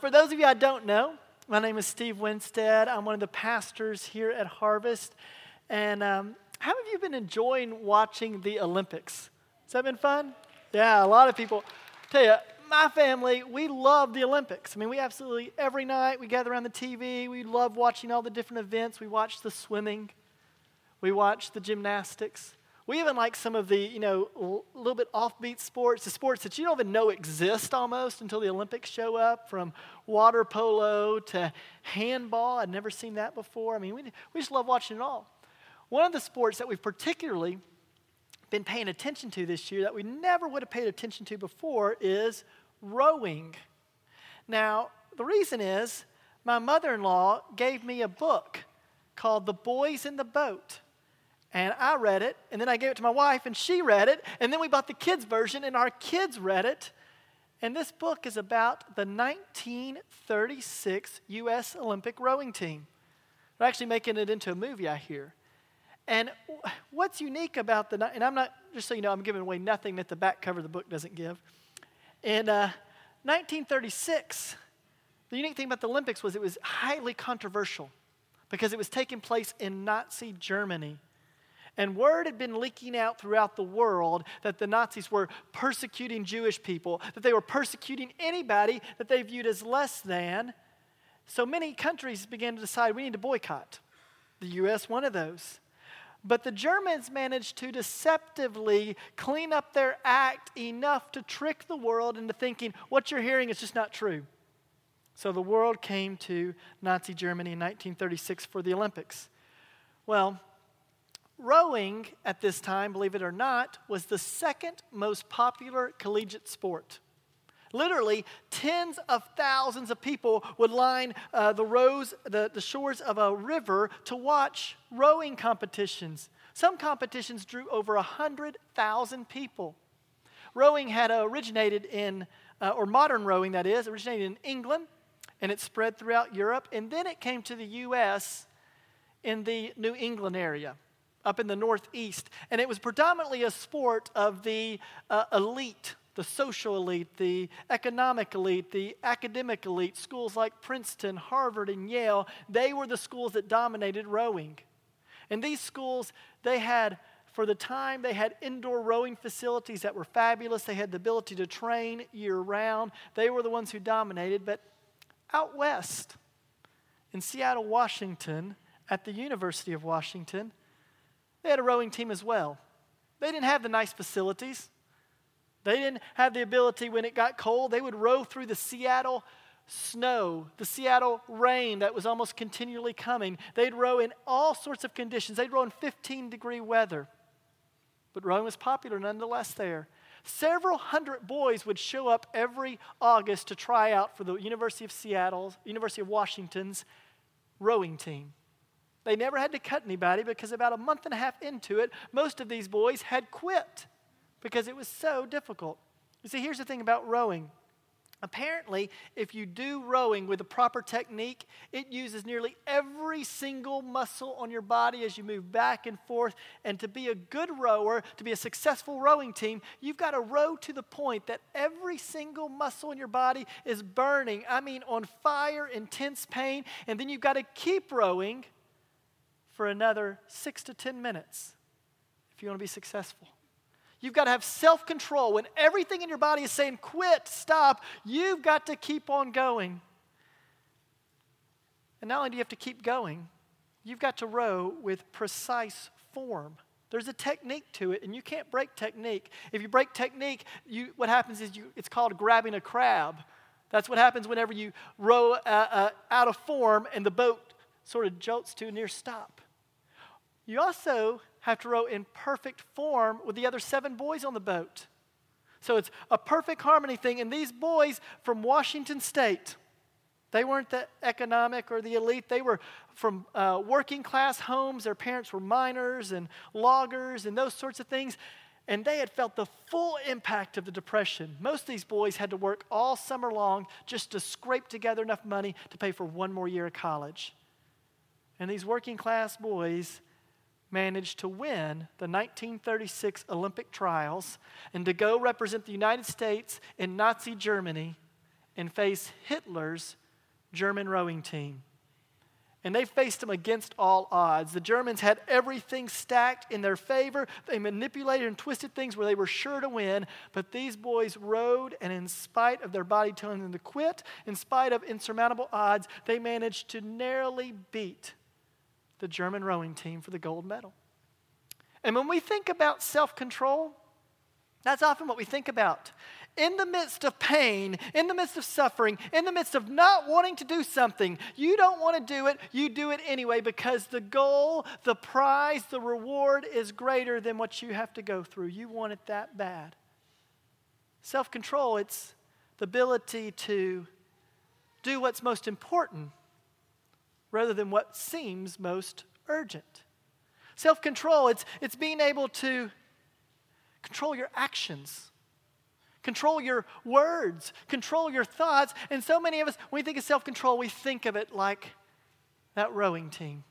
For those of you I don't know, my name is Steve Winstead. I'm one of the pastors here at Harvest. And um, how have you been enjoying watching the Olympics? Has that been fun? Yeah, a lot of people. Tell you, my family, we love the Olympics. I mean, we absolutely, every night we gather around the TV. We love watching all the different events. We watch the swimming, we watch the gymnastics. We even like some of the, you know, a little bit offbeat sports, the sports that you don't even know exist almost until the Olympics show up, from water polo to handball. I'd never seen that before. I mean, we, we just love watching it all. One of the sports that we've particularly been paying attention to this year that we never would have paid attention to before is rowing. Now, the reason is my mother in law gave me a book called The Boys in the Boat. And I read it, and then I gave it to my wife, and she read it, and then we bought the kids' version, and our kids read it. And this book is about the 1936 U.S. Olympic rowing team. They're actually making it into a movie, I hear. And what's unique about the, and I'm not, just so you know, I'm giving away nothing that the back cover of the book doesn't give. In uh, 1936, the unique thing about the Olympics was it was highly controversial because it was taking place in Nazi Germany. And word had been leaking out throughout the world that the Nazis were persecuting Jewish people, that they were persecuting anybody that they viewed as less than. So many countries began to decide we need to boycott. The U.S., one of those. But the Germans managed to deceptively clean up their act enough to trick the world into thinking what you're hearing is just not true. So the world came to Nazi Germany in 1936 for the Olympics. Well, rowing at this time, believe it or not, was the second most popular collegiate sport. Literally, tens of thousands of people would line uh, the, rows, the, the shores of a river to watch rowing competitions. Some competitions drew over 100,000 people. Rowing had originated in, uh, or modern rowing that is, originated in England, and it spread throughout Europe, and then it came to the U.S. in the New England area up in the Northeast. And it was predominantly a sport of the uh, elite, the social elite, the economic elite, the academic elite. Schools like Princeton, Harvard, and Yale, they were the schools that dominated rowing. And these schools, they had for the time, they had indoor rowing facilities that were fabulous. They had the ability to train year round. They were the ones who dominated. But out west, in Seattle, Washington, at the University of Washington, they had a rowing team as well. They didn't have the nice facilities. They didn't have the ability when it got cold, they would row through the Seattle snow, the Seattle rain that was almost continually coming. They'd row in all sorts of conditions. They'd row in 15 degree weather. But rowing was popular nonetheless there. Several hundred boys would show up every August to try out for the University of Seattle's, University of Washington's rowing team. They never had to cut anybody because about a month and a half into it, most of these boys had quit because it was so difficult. You see, here's the thing about rowing. Apparently, if you do rowing with the proper technique, it uses nearly every single muscle on your body as you move back and forth. And to be a good rower, to be a successful rowing team, you've got to row to the point that every single muscle in your body is burning. I mean, on fire, intense pain. And then you've got to keep rowing for another six to 10 minutes if you want to be successful. You've got to have self control. When everything in your body is saying, quit, stop, you've got to keep on going. And not only do you have to keep going, you've got to row with precise form. There's a technique to it, and you can't break technique. If you break technique, you, what happens is you, it's called grabbing a crab. That's what happens whenever you row uh, uh, out of form and the boat sort of jolts to a near stop. You also have to row in perfect form with the other seven boys on the boat. So it's a perfect harmony thing. And these boys from Washington State, they weren't the economic or the elite. They were from uh, working class homes. Their parents were miners and loggers and those sorts of things. And they had felt the full impact of the Depression. Most of these boys had to work all summer long just to scrape together enough money to pay for one more year of college. And these working class boys managed to win the 1936 Olympic trials and to go represent the United States in Nazi Germany and face Hitler's German rowing team. And they faced them against all odds. The Germans had everything stacked in their favor. They manipulated and twisted things where they were sure to win. But these boys rowed, and in spite of their body telling them to quit, in spite of insurmountable odds, they managed to narrowly beat the German rowing team for the gold medal. And when we think about self control, that's often what we think about in the midst of pain, in the midst of suffering, in the midst of not wanting to do something, you don't want to do it, you do it anyway because the goal, the prize, the reward is greater than what you have to go through. You want it that bad. Self control, it's the ability to do what's most important rather than what seems most urgent. Self control, it's, it's being able to control your actions Control your words, control your thoughts. And so many of us, when we think of self control, we think of it like that rowing team.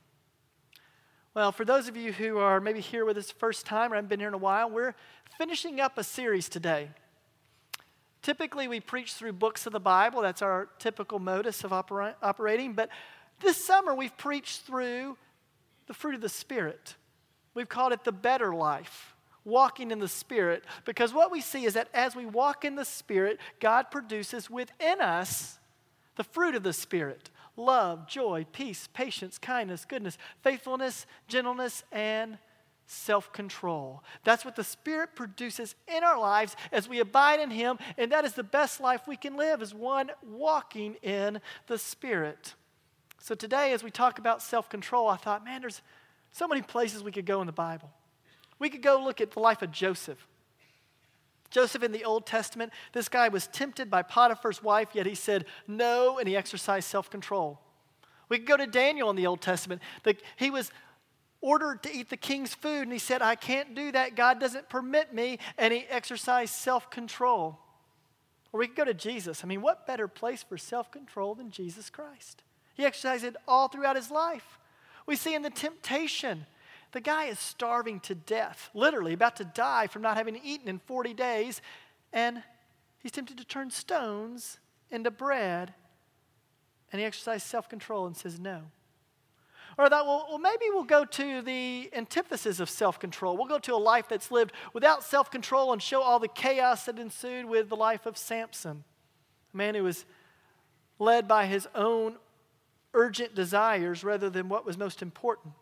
Well, for those of you who are maybe here with us first time or haven't been here in a while, we're finishing up a series today. Typically, we preach through books of the Bible. That's our typical modus of opera- operating. But this summer, we've preached through the fruit of the Spirit. We've called it the better life walking in the Spirit because what we see is that as we walk in the Spirit, God produces within us the fruit of the Spirit love, joy, peace, patience, kindness, goodness, faithfulness, gentleness, and self control. That's what the Spirit produces in our lives as we abide in Him, and that is the best life we can live, is one walking in the Spirit. So today, as we talk about self control, I thought, man, there's so many places we could go in the Bible. We could go look at the life of Joseph. Joseph in the Old Testament, this guy was tempted by Potiphar's wife, yet he said no and he exercised self control. We could go to Daniel in the Old Testament. The, he was ordered to eat the king's food and he said, I can't do that. God doesn't permit me. And he exercised self control. Or we could go to Jesus. I mean, what better place for self control than Jesus Christ? He exercised it all throughout his life. We see in the temptation the guy is starving to death, literally about to die from not having eaten in 40 days, and he's tempted to turn stones into bread, and he exercises self control and says no. Or I thought, well, well, maybe we'll go to the antithesis of self control. We'll go to a life that's lived without self control and show all the chaos that ensued with the life of Samson, a man who was led by his own urgent desires rather than what was most important.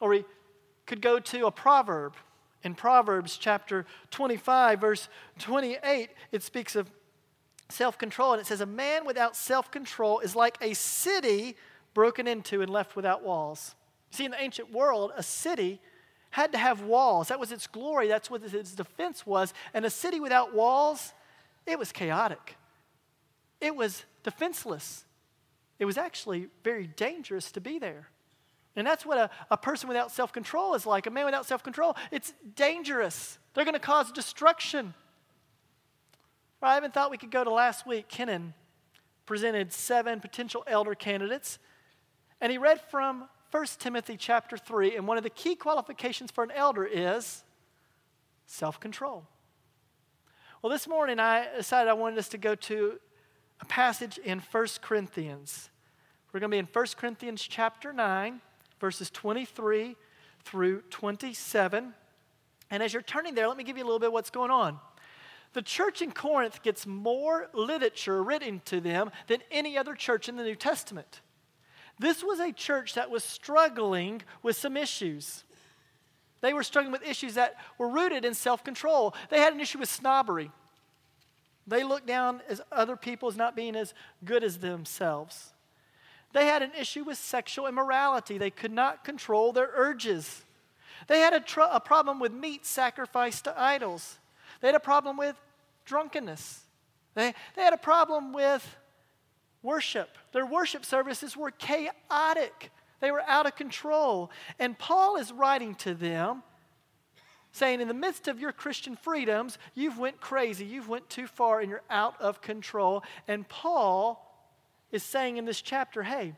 Or we could go to a proverb. In Proverbs chapter 25, verse 28, it speaks of self control, and it says, A man without self control is like a city broken into and left without walls. See, in the ancient world, a city had to have walls. That was its glory, that's what its defense was. And a city without walls, it was chaotic, it was defenseless. It was actually very dangerous to be there. And that's what a, a person without self control is like. A man without self control, it's dangerous. They're going to cause destruction. I even thought we could go to last week. Kennan presented seven potential elder candidates, and he read from 1 Timothy chapter 3. And one of the key qualifications for an elder is self control. Well, this morning I decided I wanted us to go to a passage in 1 Corinthians. We're going to be in 1 Corinthians chapter 9 verses 23 through 27. And as you're turning there, let me give you a little bit what's going on. The church in Corinth gets more literature written to them than any other church in the New Testament. This was a church that was struggling with some issues. They were struggling with issues that were rooted in self control. They had an issue with snobbery. They looked down as other people as not being as good as themselves. They had an issue with sexual immorality. They could not control their urges. They had a, tr- a problem with meat sacrificed to idols. They had a problem with drunkenness. They, they had a problem with worship. Their worship services were chaotic. They were out of control. And Paul is writing to them saying in the midst of your Christian freedoms, you've went crazy, you've went too far and you're out of control. And Paul is saying in this chapter hey,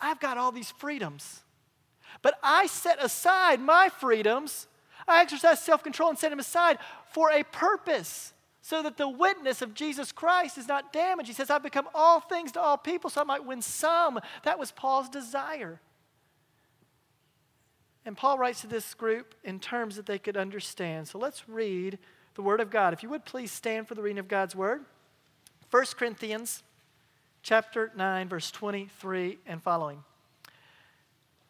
I've got all these freedoms, but I set aside my freedoms. I exercise self control and set them aside for a purpose so that the witness of Jesus Christ is not damaged. He says, I've become all things to all people so I might win some. That was Paul's desire. And Paul writes to this group in terms that they could understand. So let's read the Word of God. If you would please stand for the reading of God's Word. 1 Corinthians chapter 9, verse 23 and following.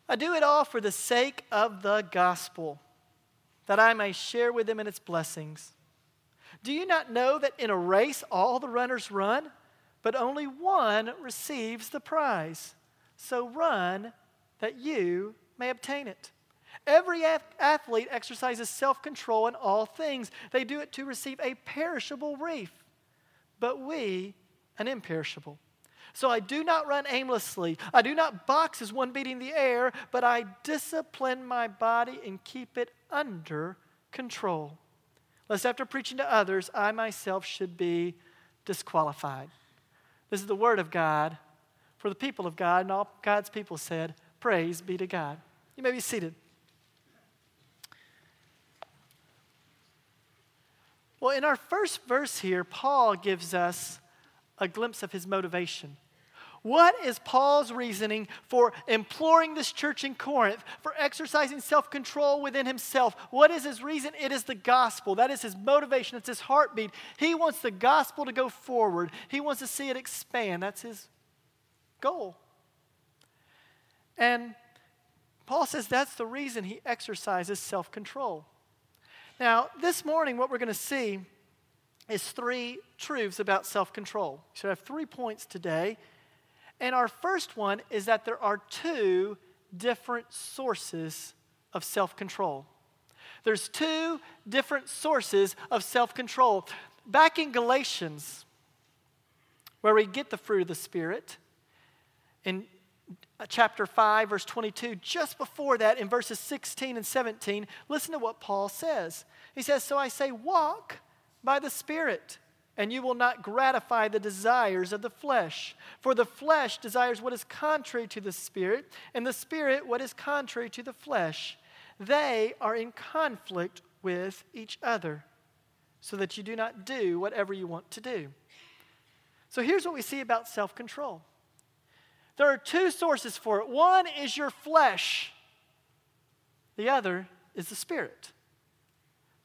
I do it all for the sake of the gospel, that I may share with them in its blessings. Do you not know that in a race all the runners run, but only one receives the prize? So run that you may obtain it. Every athlete exercises self control in all things. They do it to receive a perishable wreath, but we an imperishable. So I do not run aimlessly. I do not box as one beating the air, but I discipline my body and keep it under control. Lest after preaching to others, I myself should be disqualified. This is the word of God for the people of God, and all God's people said, Praise be to God. You may be seated. Well, in our first verse here, Paul gives us a glimpse of his motivation. What is Paul's reasoning for imploring this church in Corinth, for exercising self control within himself? What is his reason? It is the gospel. That is his motivation, it's his heartbeat. He wants the gospel to go forward, he wants to see it expand. That's his goal. And Paul says that's the reason he exercises self control. Now, this morning, what we're going to see is three truths about self control. So I have three points today. And our first one is that there are two different sources of self control. There's two different sources of self control. Back in Galatians, where we get the fruit of the Spirit, in Uh, chapter 5, verse 22, just before that, in verses 16 and 17, listen to what Paul says. He says, So I say, walk by the Spirit, and you will not gratify the desires of the flesh. For the flesh desires what is contrary to the Spirit, and the Spirit what is contrary to the flesh. They are in conflict with each other, so that you do not do whatever you want to do. So here's what we see about self control there are two sources for it one is your flesh, the other is the spirit.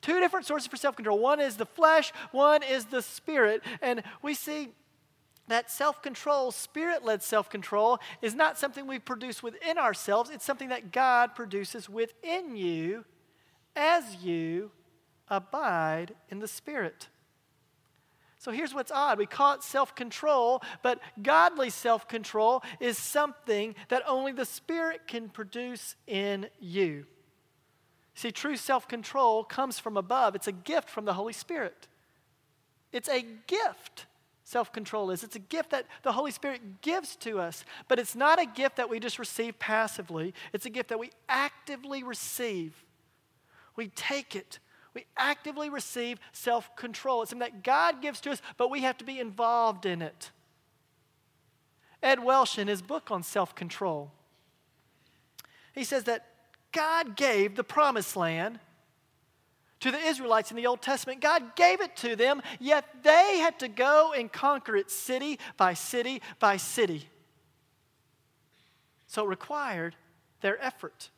Two different sources for self control. One is the flesh, one is the spirit. And we see that self control, spirit led self control, is not something we produce within ourselves. It's something that God produces within you as you abide in the spirit. So here's what's odd. We call it self control, but godly self control is something that only the Spirit can produce in you. See, true self control comes from above, it's a gift from the Holy Spirit. It's a gift, self control is. It's a gift that the Holy Spirit gives to us, but it's not a gift that we just receive passively, it's a gift that we actively receive. We take it, we actively receive self control. It's something that God gives to us, but we have to be involved in it. Ed Welch, in his book on self control, he says that God gave the promised land to the Israelites in the Old Testament. God gave it to them, yet they had to go and conquer it city by city by city. So it required their effort.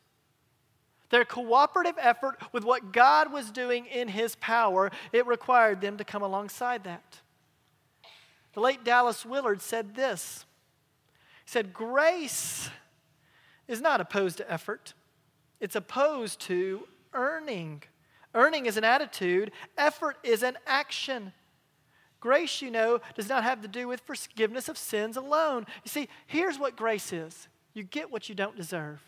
Their cooperative effort with what God was doing in His power, it required them to come alongside that. The late Dallas Willard said this He said, Grace is not opposed to effort, it's opposed to earning. Earning is an attitude, effort is an action. Grace, you know, does not have to do with forgiveness of sins alone. You see, here's what grace is you get what you don't deserve.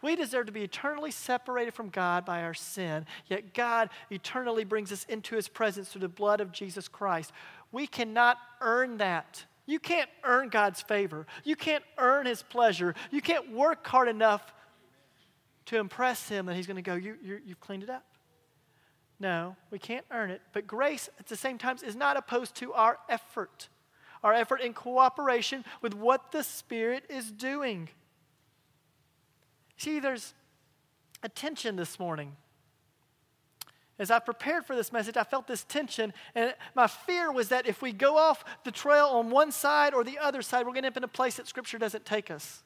We deserve to be eternally separated from God by our sin, yet God eternally brings us into his presence through the blood of Jesus Christ. We cannot earn that. You can't earn God's favor. You can't earn his pleasure. You can't work hard enough to impress him that he's going to go, you, you, You've cleaned it up. No, we can't earn it. But grace, at the same time, is not opposed to our effort, our effort in cooperation with what the Spirit is doing. See, there's a tension this morning as I prepared for this message, I felt this tension, and my fear was that if we go off the trail on one side or the other side, we're going to end up in a place that Scripture doesn't take us.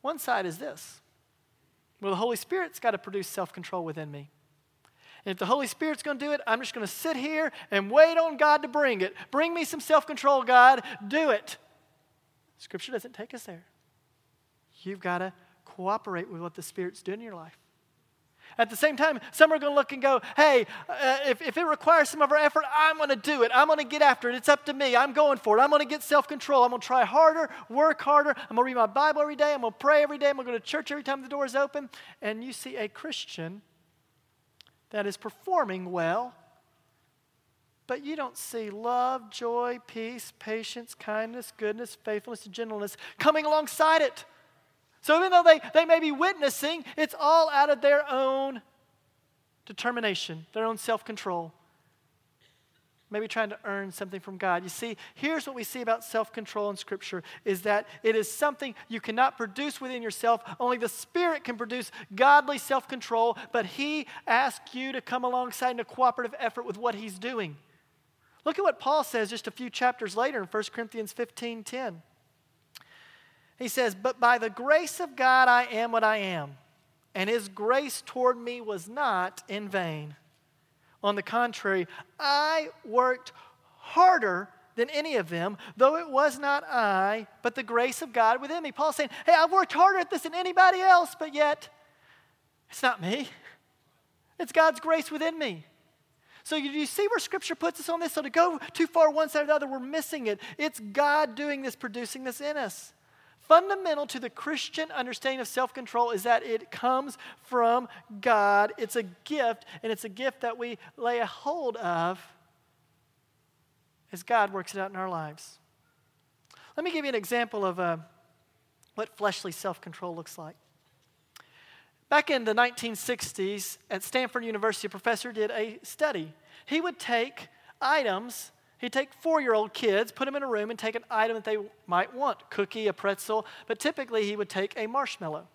One side is this well, the Holy Spirit's got to produce self control within me. And if the Holy Spirit's going to do it, I'm just going to sit here and wait on God to bring it. Bring me some self control, God. Do it. Scripture doesn't take us there. You've got to cooperate with what the Spirit's doing in your life. At the same time, some are going to look and go, hey, uh, if, if it requires some of our effort, I'm going to do it. I'm going to get after it. It's up to me. I'm going for it. I'm going to get self control. I'm going to try harder, work harder. I'm going to read my Bible every day. I'm going to pray every day. I'm going to go to church every time the door is open. And you see a Christian that is performing well, but you don't see love, joy, peace, patience, kindness, goodness, faithfulness, and gentleness coming alongside it. So even though they, they may be witnessing, it's all out of their own determination, their own self control. Maybe trying to earn something from God. You see, here's what we see about self control in Scripture is that it is something you cannot produce within yourself. Only the Spirit can produce godly self control, but He asks you to come alongside in a cooperative effort with what He's doing. Look at what Paul says just a few chapters later in 1 Corinthians 15 10. He says, But by the grace of God I am what I am, and his grace toward me was not in vain. On the contrary, I worked harder than any of them, though it was not I, but the grace of God within me. Paul's saying, Hey, I've worked harder at this than anybody else, but yet it's not me. It's God's grace within me. So you, you see where Scripture puts us on this? So to go too far one side or the other, we're missing it. It's God doing this, producing this in us. Fundamental to the Christian understanding of self control is that it comes from God. It's a gift, and it's a gift that we lay a hold of as God works it out in our lives. Let me give you an example of uh, what fleshly self control looks like. Back in the 1960s at Stanford University, a professor did a study. He would take items He'd take four year old kids, put them in a room, and take an item that they might want cookie, a pretzel, but typically he would take a marshmallow.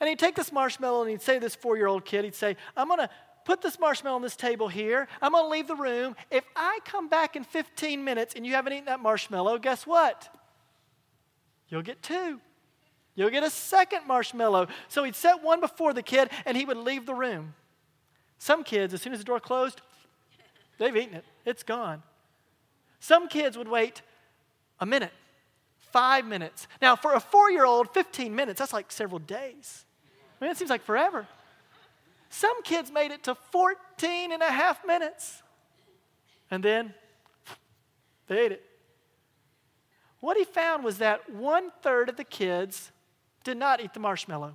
And he'd take this marshmallow and he'd say to this four year old kid, he'd say, I'm going to put this marshmallow on this table here. I'm going to leave the room. If I come back in 15 minutes and you haven't eaten that marshmallow, guess what? You'll get two. You'll get a second marshmallow. So he'd set one before the kid and he would leave the room. Some kids, as soon as the door closed, they've eaten it, it's gone. Some kids would wait a minute, five minutes. Now, for a four year old, 15 minutes, that's like several days. I mean, it seems like forever. Some kids made it to 14 and a half minutes. And then they ate it. What he found was that one third of the kids did not eat the marshmallow.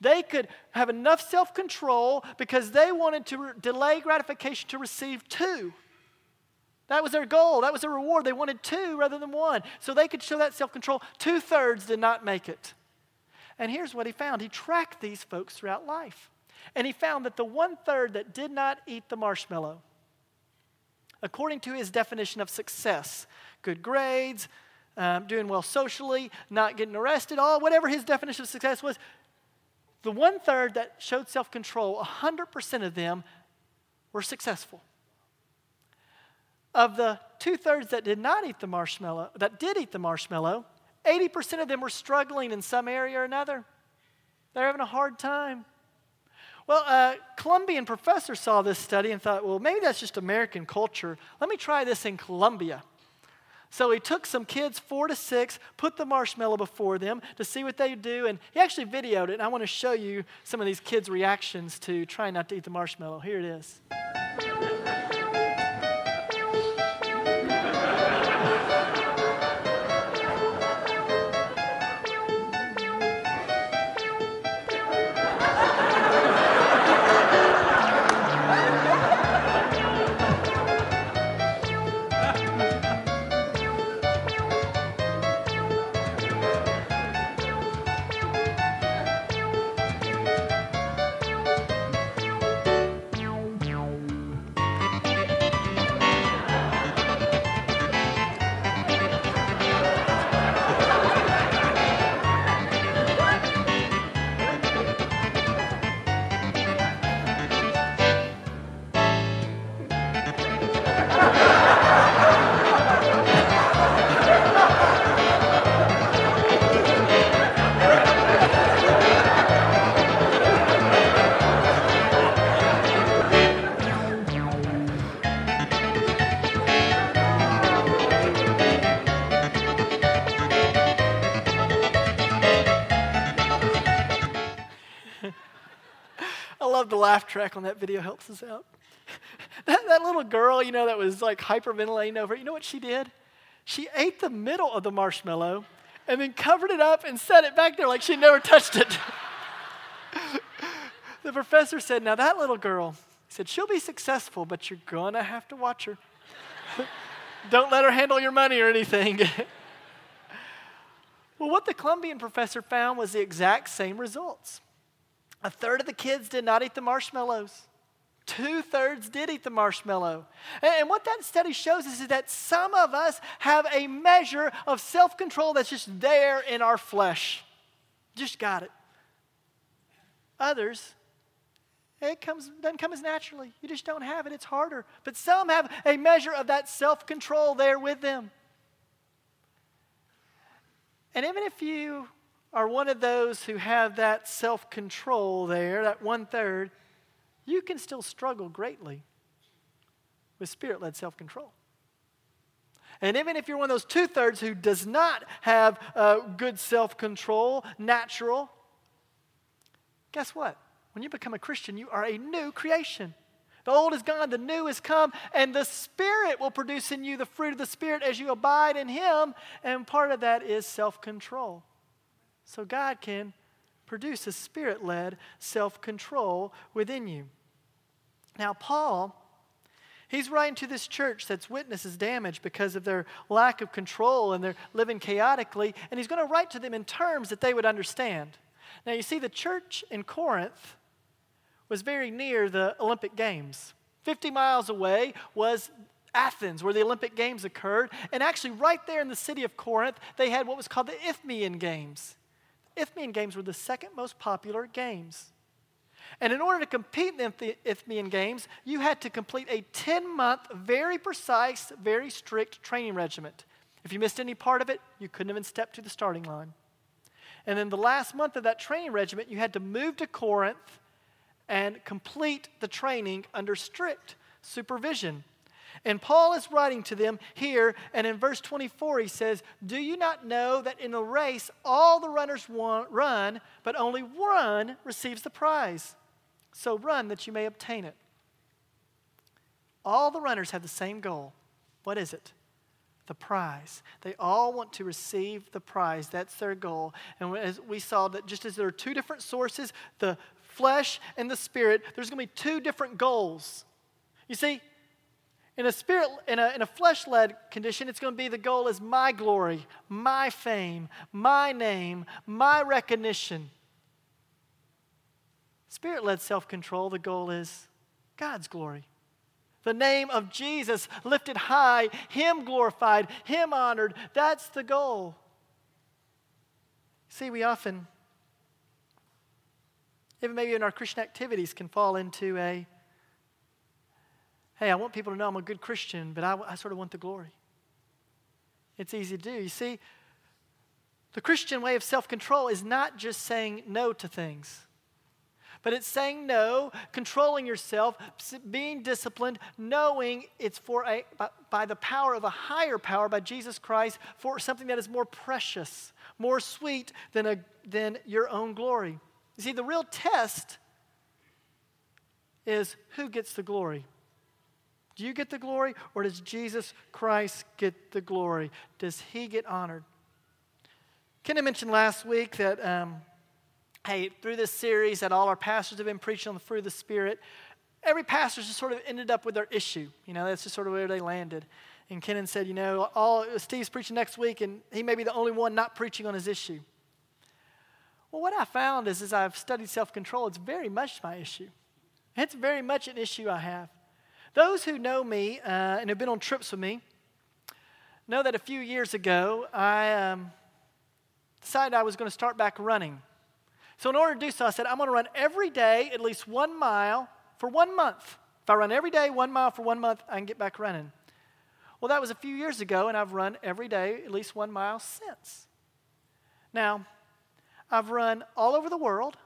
They could have enough self control because they wanted to re- delay gratification to receive two. That was their goal. That was their reward. They wanted two rather than one. So they could show that self control. Two thirds did not make it. And here's what he found he tracked these folks throughout life. And he found that the one third that did not eat the marshmallow, according to his definition of success, good grades, um, doing well socially, not getting arrested, all whatever his definition of success was, the one third that showed self control, 100% of them were successful. Of the two thirds that did not eat the marshmallow, that did eat the marshmallow, 80% of them were struggling in some area or another. They're having a hard time. Well, a Colombian professor saw this study and thought, well, maybe that's just American culture. Let me try this in Colombia. So he took some kids, four to six, put the marshmallow before them to see what they do, and he actually videoed it. And I want to show you some of these kids' reactions to trying not to eat the marshmallow. Here it is. Laugh track on that video, helps us out. that, that little girl, you know, that was like hyperventilating over, you know what she did? She ate the middle of the marshmallow and then covered it up and set it back there like she never touched it. the professor said, Now that little girl, he said, she'll be successful, but you're going to have to watch her. Don't let her handle your money or anything. well, what the Colombian professor found was the exact same results. A third of the kids did not eat the marshmallows. Two thirds did eat the marshmallow. And, what that study shows us is that some of us have a measure of self control that's just there in our flesh. Just got it. Others, it comes, doesn't come as naturally. You just don't have it. It's harder. But some have a measure of that self control there with them. And even if you are one of those who have that self control there, that one third, you can still struggle greatly with spirit led self control. And even if you're one of those two thirds who does not have uh, good self control, natural, guess what? When you become a Christian, you are a new creation. The old is gone, the new is come, and the Spirit will produce in you the fruit of the Spirit as you abide in Him. And part of that is self control. So God can produce a spirit led self control within you. Now, Paul, he's writing to this church that's witnesses damage because of their lack of control and they're living chaotically, and he's going to write to them in terms that they would understand. Now, you see, the church in Corinth was very near the Olympic Games. 50 miles away was Athens, where the Olympic Games occurred. And actually, right there in the city of Corinth, they had what was called the Isthmian Games. Isthmian Games were the second most popular games. And in order to compete in the Isthmian Games, you had to complete a 10 month, very precise, very strict training regiment. If you missed any part of it, you couldn't even step to the starting line. And in the last month of that training regiment, you had to move to Corinth and complete the training under strict supervision. And Paul is writing to them here, and in verse 24 he says, Do you not know that in a race all the runners run, but only one receives the prize? So run that you may obtain it. All the runners have the same goal. What is it? The prize. They all want to receive the prize. That's their goal. And as we saw that just as there are two different sources, the flesh and the spirit, there's going to be two different goals. You see, in a spirit, in a, in a flesh-led condition, it's going to be the goal is my glory, my fame, my name, my recognition. Spirit-led self-control, the goal is God's glory. The name of Jesus lifted high, Him glorified, Him honored. That's the goal. See, we often, even maybe in our Christian activities, can fall into a hey, I want people to know I'm a good Christian, but I, I sort of want the glory. It's easy to do. You see, the Christian way of self control is not just saying no to things, but it's saying no, controlling yourself, being disciplined, knowing it's for a, by, by the power of a higher power, by Jesus Christ, for something that is more precious, more sweet than, a, than your own glory. You see, the real test is who gets the glory. Do you get the glory or does Jesus Christ get the glory? Does he get honored? Kenny mentioned last week that, um, hey, through this series that all our pastors have been preaching on the fruit of the Spirit, every pastor just sort of ended up with their issue. You know, that's just sort of where they landed. And Kenan said, you know, all Steve's preaching next week, and he may be the only one not preaching on his issue. Well, what I found is, as I've studied self control, it's very much my issue. It's very much an issue I have. Those who know me uh, and have been on trips with me know that a few years ago I um, decided I was going to start back running. So, in order to do so, I said, I'm going to run every day at least one mile for one month. If I run every day one mile for one month, I can get back running. Well, that was a few years ago, and I've run every day at least one mile since. Now, I've run all over the world.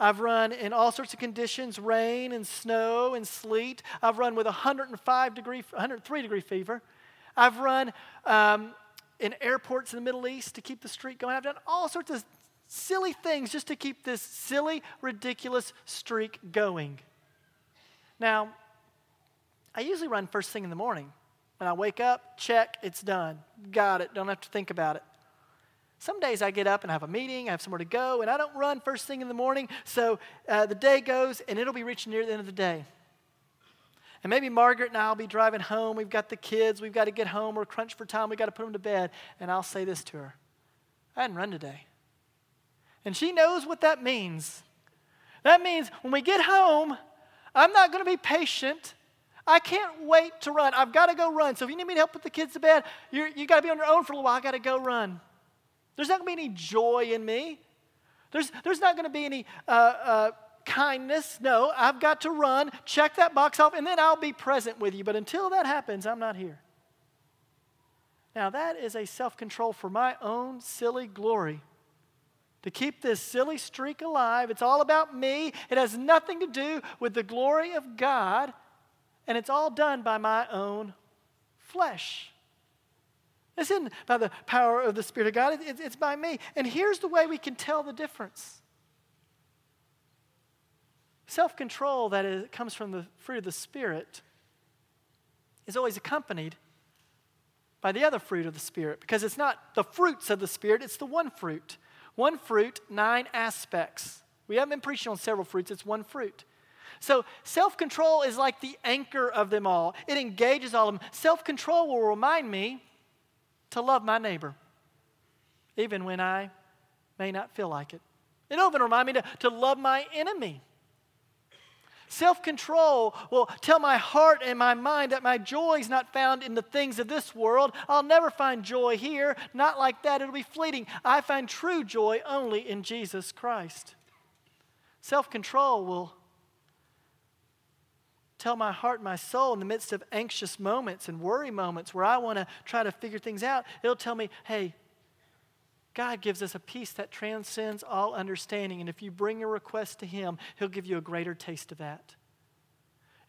I've run in all sorts of conditions rain and snow and sleet. I've run with 105 degree, 103 degree fever. I've run um, in airports in the Middle East to keep the streak going. I've done all sorts of silly things just to keep this silly, ridiculous streak going. Now, I usually run first thing in the morning. When I wake up, check, it's done. Got it. Don't have to think about it. Some days I get up and I have a meeting, I have somewhere to go, and I don't run first thing in the morning. So uh, the day goes, and it'll be reaching near the end of the day. And maybe Margaret and I will be driving home. We've got the kids. We've got to get home. We're crunched for time. We've got to put them to bed. And I'll say this to her I didn't run today. And she knows what that means. That means when we get home, I'm not going to be patient. I can't wait to run. I've got to go run. So if you need me to help put the kids to bed, you you got to be on your own for a little while. I got to go run. There's not going to be any joy in me. There's, there's not going to be any uh, uh, kindness. No, I've got to run, check that box off, and then I'll be present with you. But until that happens, I'm not here. Now, that is a self control for my own silly glory. To keep this silly streak alive. It's all about me. It has nothing to do with the glory of God. And it's all done by my own flesh. This isn't by the power of the Spirit of God, it's by me. And here's the way we can tell the difference self control that is, comes from the fruit of the Spirit is always accompanied by the other fruit of the Spirit because it's not the fruits of the Spirit, it's the one fruit. One fruit, nine aspects. We haven't been preaching on several fruits, it's one fruit. So, self control is like the anchor of them all. It engages all of them. Self control will remind me to love my neighbor, even when I may not feel like it. It'll even remind me to, to love my enemy. Self control will tell my heart and my mind that my joy is not found in the things of this world. I'll never find joy here. Not like that, it'll be fleeting. I find true joy only in Jesus Christ. Self control will tell my heart and my soul in the midst of anxious moments and worry moments where I want to try to figure things out, it'll tell me, hey, God gives us a peace that transcends all understanding. And if you bring a request to Him, He'll give you a greater taste of that.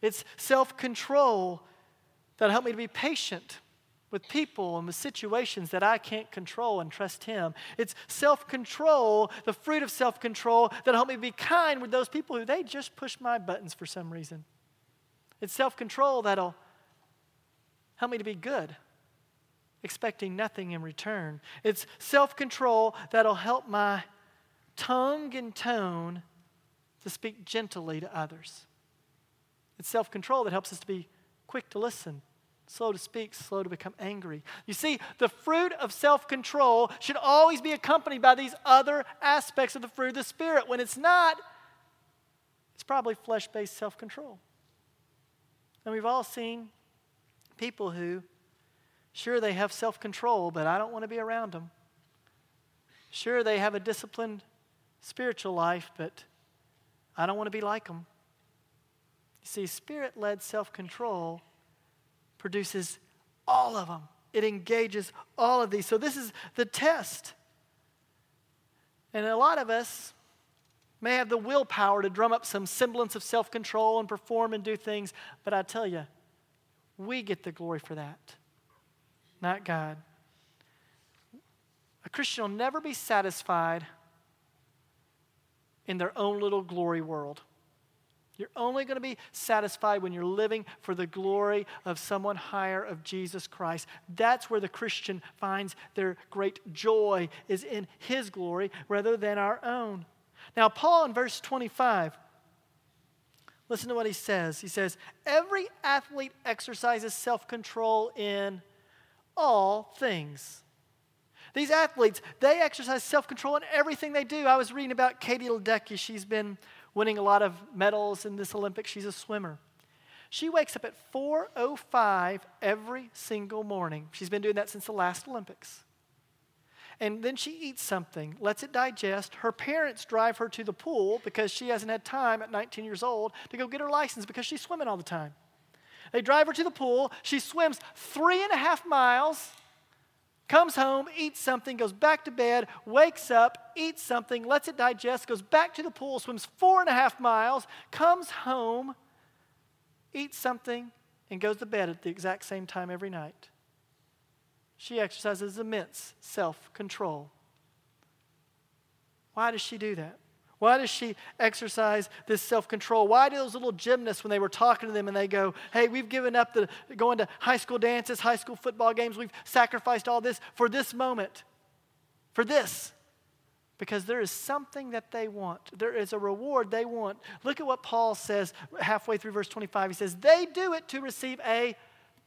It's self control that'll help me to be patient with people and with situations that I can't control and trust Him. It's self control, the fruit of self control, that'll help me be kind with those people who they just push my buttons for some reason. It's self control that'll help me to be good, expecting nothing in return. It's self control that'll help my tongue and tone to speak gently to others. It's self control that helps us to be quick to listen, slow to speak, slow to become angry. You see, the fruit of self control should always be accompanied by these other aspects of the fruit of the Spirit. When it's not, it's probably flesh based self control. And we've all seen people who, sure, they have self control, but I don't want to be around them. Sure, they have a disciplined spiritual life, but I don't want to be like them. You see, spirit led self control produces all of them, it engages all of these. So, this is the test. And a lot of us, may have the willpower to drum up some semblance of self control and perform and do things, but I tell you, we get the glory for that, not God. A Christian will never be satisfied in their own little glory world. You're only going to be satisfied when you're living for the glory of someone higher of Jesus Christ. That's where the Christian finds their great joy is in his glory rather than our own. Now, Paul in verse 25, listen to what he says. He says, Every athlete exercises self control in all things. These athletes, they exercise self control in everything they do. I was reading about Katie Ledecky. She's been winning a lot of medals in this Olympics. She's a swimmer. She wakes up at 4:05 every single morning. She's been doing that since the last Olympics and then she eats something, lets it digest. Her parents drive her to the pool because she hasn't had time at 19 years old to go get her license because she's swimming all the time. They drive her to the pool. She swims three and a half miles, comes home, eats something, goes back to bed, wakes up, eats something, lets it digest, goes back to the pool, swims four and a half miles, comes home, eats something, and goes to bed at the exact same time every night. She exercises immense self control. Why does she do that? Why does she exercise this self control? Why do those little gymnasts, when they were talking to them and they go, Hey, we've given up the going to high school dances, high school football games, we've sacrificed all this for this moment, for this? Because there is something that they want. There is a reward they want. Look at what Paul says halfway through verse 25. He says, They do it to receive a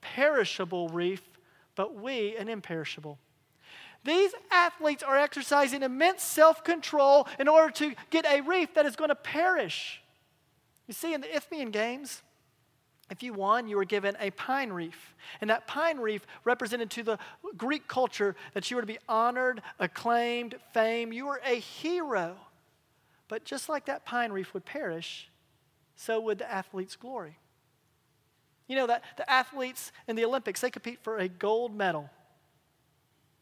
perishable wreath, but we an imperishable. These athletes are exercising immense self control in order to get a wreath that is going to perish. You see, in the Isthmian Games, if you won, you were given a pine wreath. And that pine wreath represented to the Greek culture that you were to be honored, acclaimed, famed. You were a hero. But just like that pine wreath would perish, so would the athlete's glory. You know that the athletes in the Olympics, they compete for a gold medal.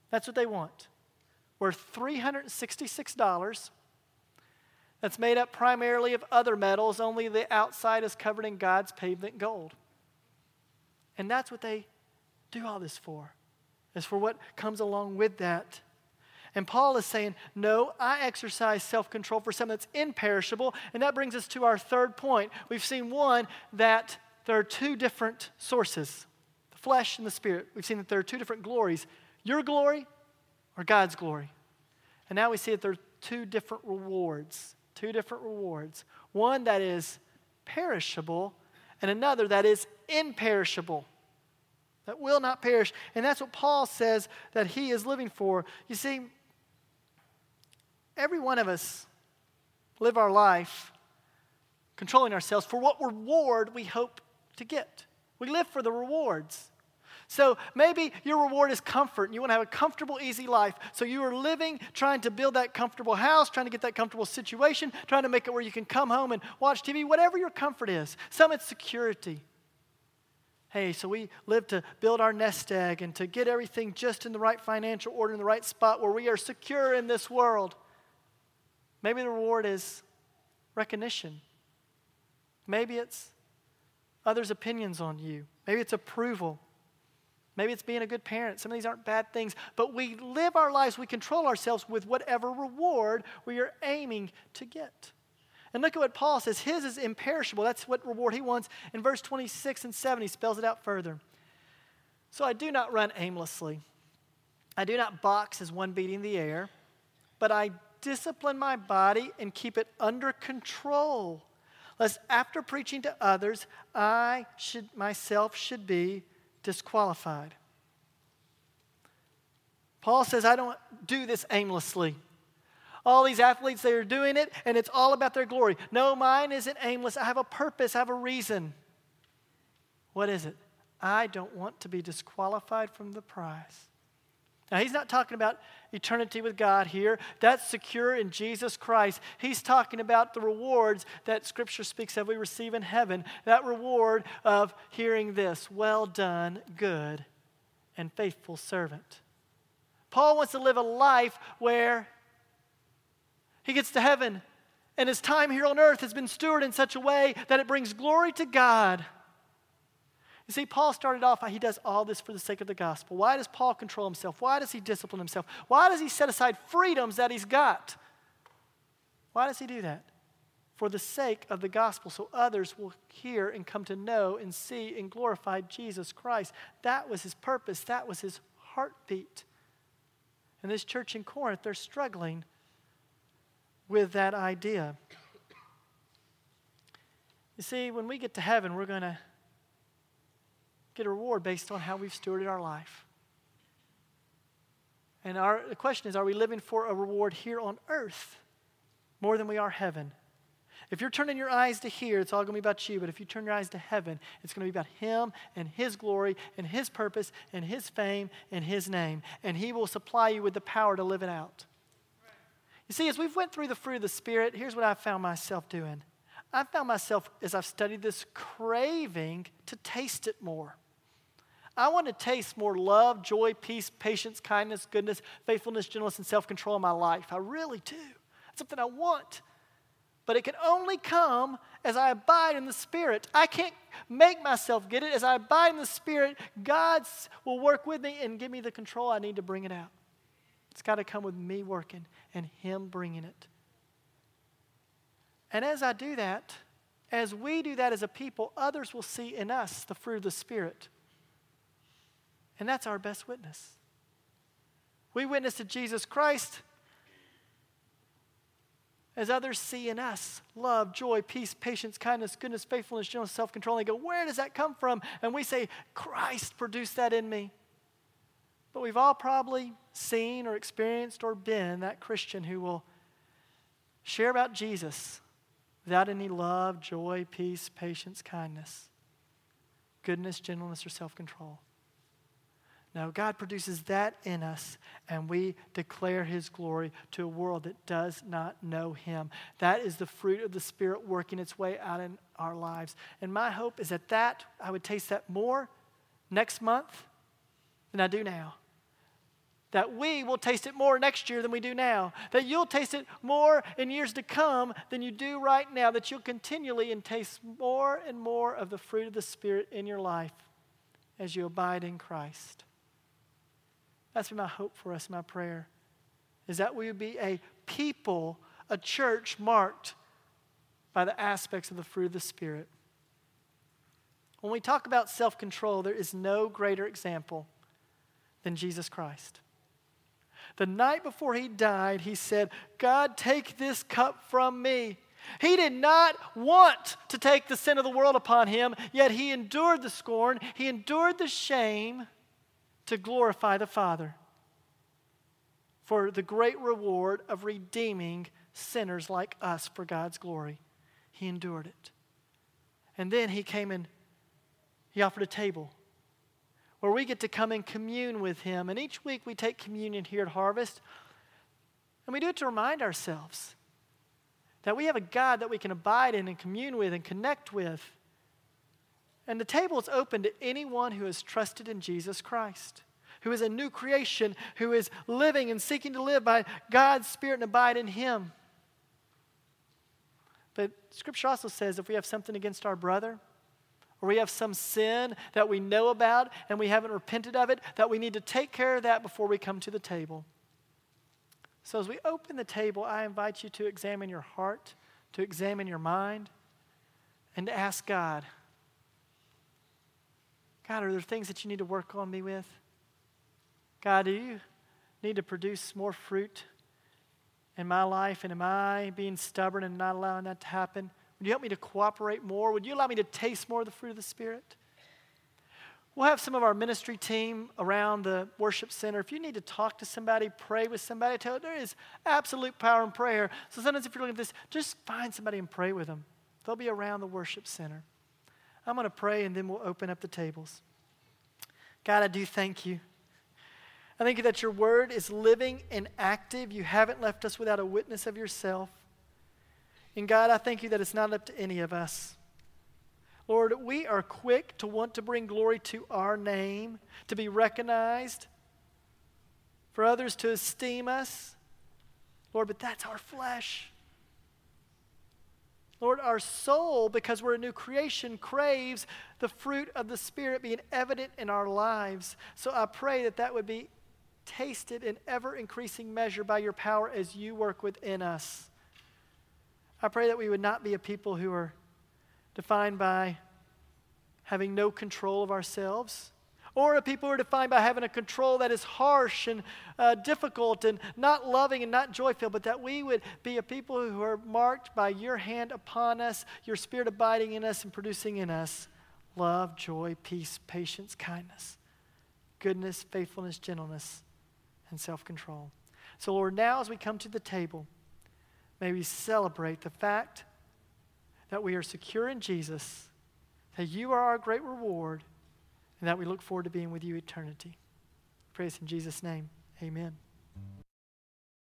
That's what they want. Worth $366. That's made up primarily of other metals, only the outside is covered in God's pavement gold. And that's what they do all this for, is for what comes along with that. And Paul is saying, No, I exercise self control for something that's imperishable. And that brings us to our third point. We've seen one, that there are two different sources the flesh and the spirit. We've seen that there are two different glories your glory or God's glory. And now we see that there are two different rewards. Two different rewards. One that is perishable, and another that is imperishable, that will not perish. And that's what Paul says that he is living for. You see, every one of us live our life controlling ourselves for what reward we hope to get. We live for the rewards. So maybe your reward is comfort and you want to have a comfortable, easy life. So you are living trying to build that comfortable house, trying to get that comfortable situation, trying to make it where you can come home and watch TV, whatever your comfort is. Some it's security. Hey, so we live to build our nest egg and to get everything just in the right financial order, in the right spot where we are secure in this world. Maybe the reward is recognition. Maybe it's others' opinions on you. Maybe it's approval. Maybe it's being a good parent. Some of these aren't bad things, but we live our lives, we control ourselves with whatever reward we are aiming to get. And look at what Paul says. His is imperishable. That's what reward he wants. In verse 26 and 7, he spells it out further. So I do not run aimlessly. I do not box as one beating the air, but I discipline my body and keep it under control, lest after preaching to others, I should myself should be disqualified. Paul says, I don't do this aimlessly. All these athletes, they are doing it, and it's all about their glory. No, mine isn't aimless. I have a purpose, I have a reason. What is it? I don't want to be disqualified from the prize. Now, he's not talking about eternity with God here. That's secure in Jesus Christ. He's talking about the rewards that Scripture speaks of we receive in heaven. That reward of hearing this well done, good, and faithful servant. Paul wants to live a life where he gets to heaven and his time here on earth has been stewarded in such a way that it brings glory to God you see, Paul started off, he does all this for the sake of the gospel. Why does Paul control himself? Why does he discipline himself? Why does he set aside freedoms that he's got? Why does he do that? For the sake of the gospel, so others will hear and come to know and see and glorify Jesus Christ. That was his purpose, that was his heartbeat. And this church in Corinth, they're struggling with that idea. You see, when we get to heaven, we're going to get a reward based on how we've stewarded our life. And our, the question is are we living for a reward here on earth more than we are heaven? If you're turning your eyes to here, it's all going to be about you. But if you turn your eyes to heaven, it's going to be about Him and His glory and His purpose and His fame and His name. And He will supply you with the power to live it out. You see, as we've went through the fruit of the Spirit, here's what I found myself doing. I found myself, as I've studied this, craving to taste it more. I want to taste more love, joy, peace, patience, kindness, goodness, faithfulness, gentleness, and self control in my life. I really do. It's something I want. But it can only come as I abide in the Spirit. I can't make myself get it. As I abide in the Spirit, God will work with me and give me the control I need to bring it out. It's got to come with me working and Him bringing it And as I do that, as we do that as a people, others will see in us the fruit of the Spirit. And that's our best witness. We witness to Jesus Christ as others see in us love, joy, peace, patience, kindness, goodness, faithfulness, gentleness, self control. They go, Where does that come from? And we say, Christ produced that in me. But we've all probably seen or experienced or been that Christian who will share about Jesus without any love, joy, peace, patience, kindness, goodness, gentleness, or self control. No, God produces that in us, and we declare His glory to a world that does not know Him. That is the fruit of the Spirit working its way out in our lives. And my hope is that that I would taste that more next month than I do now that we will taste it more next year than we do now, that you'll taste it more in years to come than you do right now, that you'll continually and taste more and more of the fruit of the Spirit in your life as you abide in Christ. That's my hope for us, my prayer, is that we would be a people, a church marked by the aspects of the fruit of the Spirit. When we talk about self control, there is no greater example than Jesus Christ. The night before he died, he said, God, take this cup from me. He did not want to take the sin of the world upon him, yet he endured the scorn, he endured the shame to glorify the Father for the great reward of redeeming sinners like us for God's glory. He endured it. And then he came and he offered a table where we get to come and commune with Him. And each week we take communion here at Harvest, and we do it to remind ourselves that we have a God that we can abide in and commune with and connect with. And the table is open to anyone who has trusted in Jesus Christ, who is a new creation, who is living and seeking to live by God's Spirit and abide in Him. But Scripture also says if we have something against our brother, or we have some sin that we know about and we haven't repented of it, that we need to take care of that before we come to the table. So, as we open the table, I invite you to examine your heart, to examine your mind, and to ask God God, are there things that you need to work on me with? God, do you need to produce more fruit in my life? And am I being stubborn and not allowing that to happen? Would you help me to cooperate more? Would you allow me to taste more of the fruit of the Spirit? We'll have some of our ministry team around the worship center. If you need to talk to somebody, pray with somebody, tell there is absolute power in prayer. So sometimes if you're looking at this, just find somebody and pray with them. They'll be around the worship center. I'm going to pray and then we'll open up the tables. God, I do thank you. I thank you that your word is living and active. You haven't left us without a witness of yourself. And God, I thank you that it's not up to any of us. Lord, we are quick to want to bring glory to our name, to be recognized, for others to esteem us. Lord, but that's our flesh. Lord, our soul, because we're a new creation, craves the fruit of the Spirit being evident in our lives. So I pray that that would be tasted in ever increasing measure by your power as you work within us. I pray that we would not be a people who are defined by having no control of ourselves, or a people who are defined by having a control that is harsh and uh, difficult and not loving and not joyful, but that we would be a people who are marked by your hand upon us, your spirit abiding in us and producing in us love, joy, peace, patience, kindness, goodness, faithfulness, gentleness, and self control. So, Lord, now as we come to the table, May we celebrate the fact that we are secure in Jesus, that you are our great reward, and that we look forward to being with you eternity. Praise in Jesus' name. Amen.